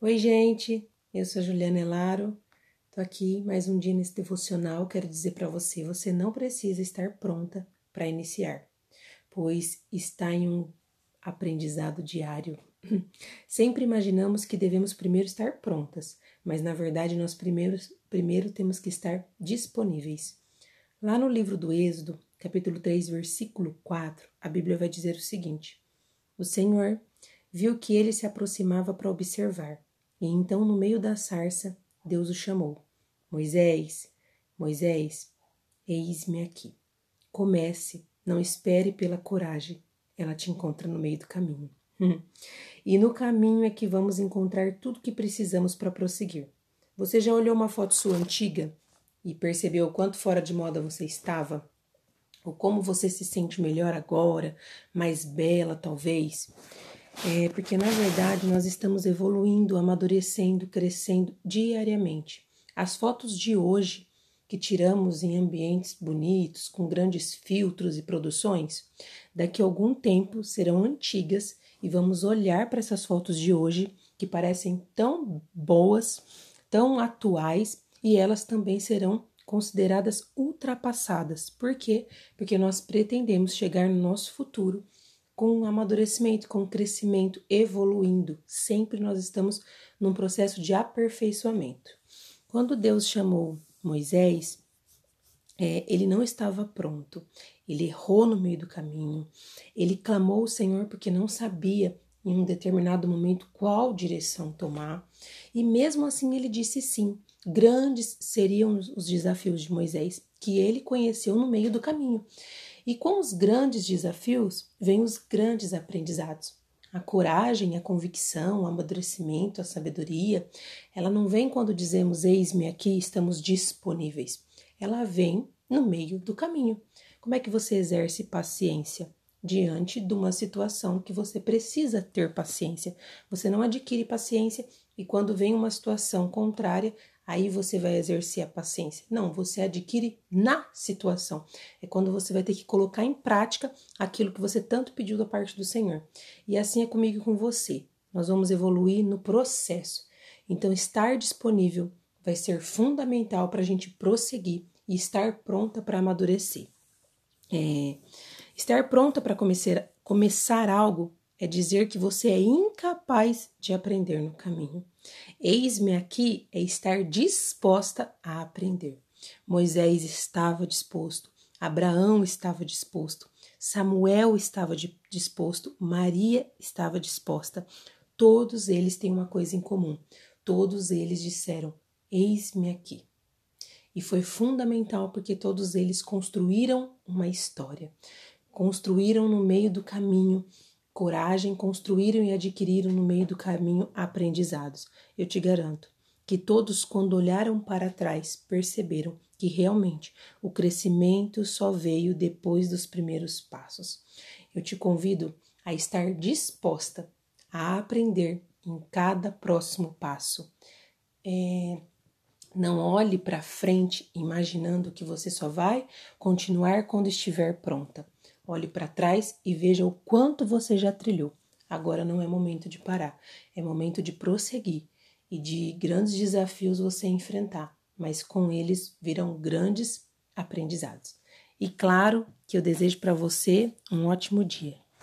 Oi, gente. Eu sou Juliana Elaro. Tô aqui mais um dia nesse devocional. Quero dizer para você, você não precisa estar pronta para iniciar, pois está em um aprendizado diário. Sempre imaginamos que devemos primeiro estar prontas, mas na verdade nós primeiro, primeiro temos que estar disponíveis. Lá no livro do Êxodo, capítulo 3, versículo 4, a Bíblia vai dizer o seguinte: O Senhor viu que ele se aproximava para observar e então, no meio da sarça, Deus o chamou: Moisés, Moisés, eis-me aqui. Comece, não espere pela coragem, ela te encontra no meio do caminho. e no caminho é que vamos encontrar tudo que precisamos para prosseguir. Você já olhou uma foto sua antiga e percebeu o quanto fora de moda você estava? Ou como você se sente melhor agora, mais bela talvez? É porque na verdade nós estamos evoluindo, amadurecendo, crescendo diariamente. As fotos de hoje que tiramos em ambientes bonitos, com grandes filtros e produções, daqui a algum tempo serão antigas e vamos olhar para essas fotos de hoje que parecem tão boas, tão atuais e elas também serão consideradas ultrapassadas. Por quê? Porque nós pretendemos chegar no nosso futuro com amadurecimento, com crescimento, evoluindo. Sempre nós estamos num processo de aperfeiçoamento. Quando Deus chamou Moisés, é, ele não estava pronto, ele errou no meio do caminho, ele clamou o Senhor porque não sabia em um determinado momento qual direção tomar, e mesmo assim ele disse sim. Grandes seriam os desafios de Moisés que ele conheceu no meio do caminho. E com os grandes desafios vêm os grandes aprendizados. A coragem, a convicção, o amadurecimento, a sabedoria, ela não vem quando dizemos eis-me aqui, estamos disponíveis. Ela vem no meio do caminho. Como é que você exerce paciência diante de uma situação que você precisa ter paciência? Você não adquire paciência e quando vem uma situação contrária, aí você vai exercer a paciência. Não, você adquire na situação. É quando você vai ter que colocar em prática aquilo que você tanto pediu da parte do Senhor. E assim é comigo e com você. Nós vamos evoluir no processo. Então, estar disponível vai ser fundamental para a gente prosseguir e estar pronta para amadurecer. É, estar pronta para começar, começar algo é dizer que você é incapaz de aprender no caminho. Eis-me aqui é estar disposta a aprender. Moisés estava disposto, Abraão estava disposto, Samuel estava disposto, Maria estava disposta. Todos eles têm uma coisa em comum. Todos eles disseram: Eis-me aqui. E foi fundamental porque todos eles construíram uma história, construíram no meio do caminho coragem construíram e adquiriram no meio do caminho aprendizados. Eu te garanto que todos, quando olharam para trás, perceberam que realmente o crescimento só veio depois dos primeiros passos. Eu te convido a estar disposta a aprender em cada próximo passo. É, não olhe para frente imaginando que você só vai continuar quando estiver pronta. Olhe para trás e veja o quanto você já trilhou. Agora não é momento de parar, é momento de prosseguir e de grandes desafios você enfrentar, mas com eles virão grandes aprendizados. E claro que eu desejo para você um ótimo dia.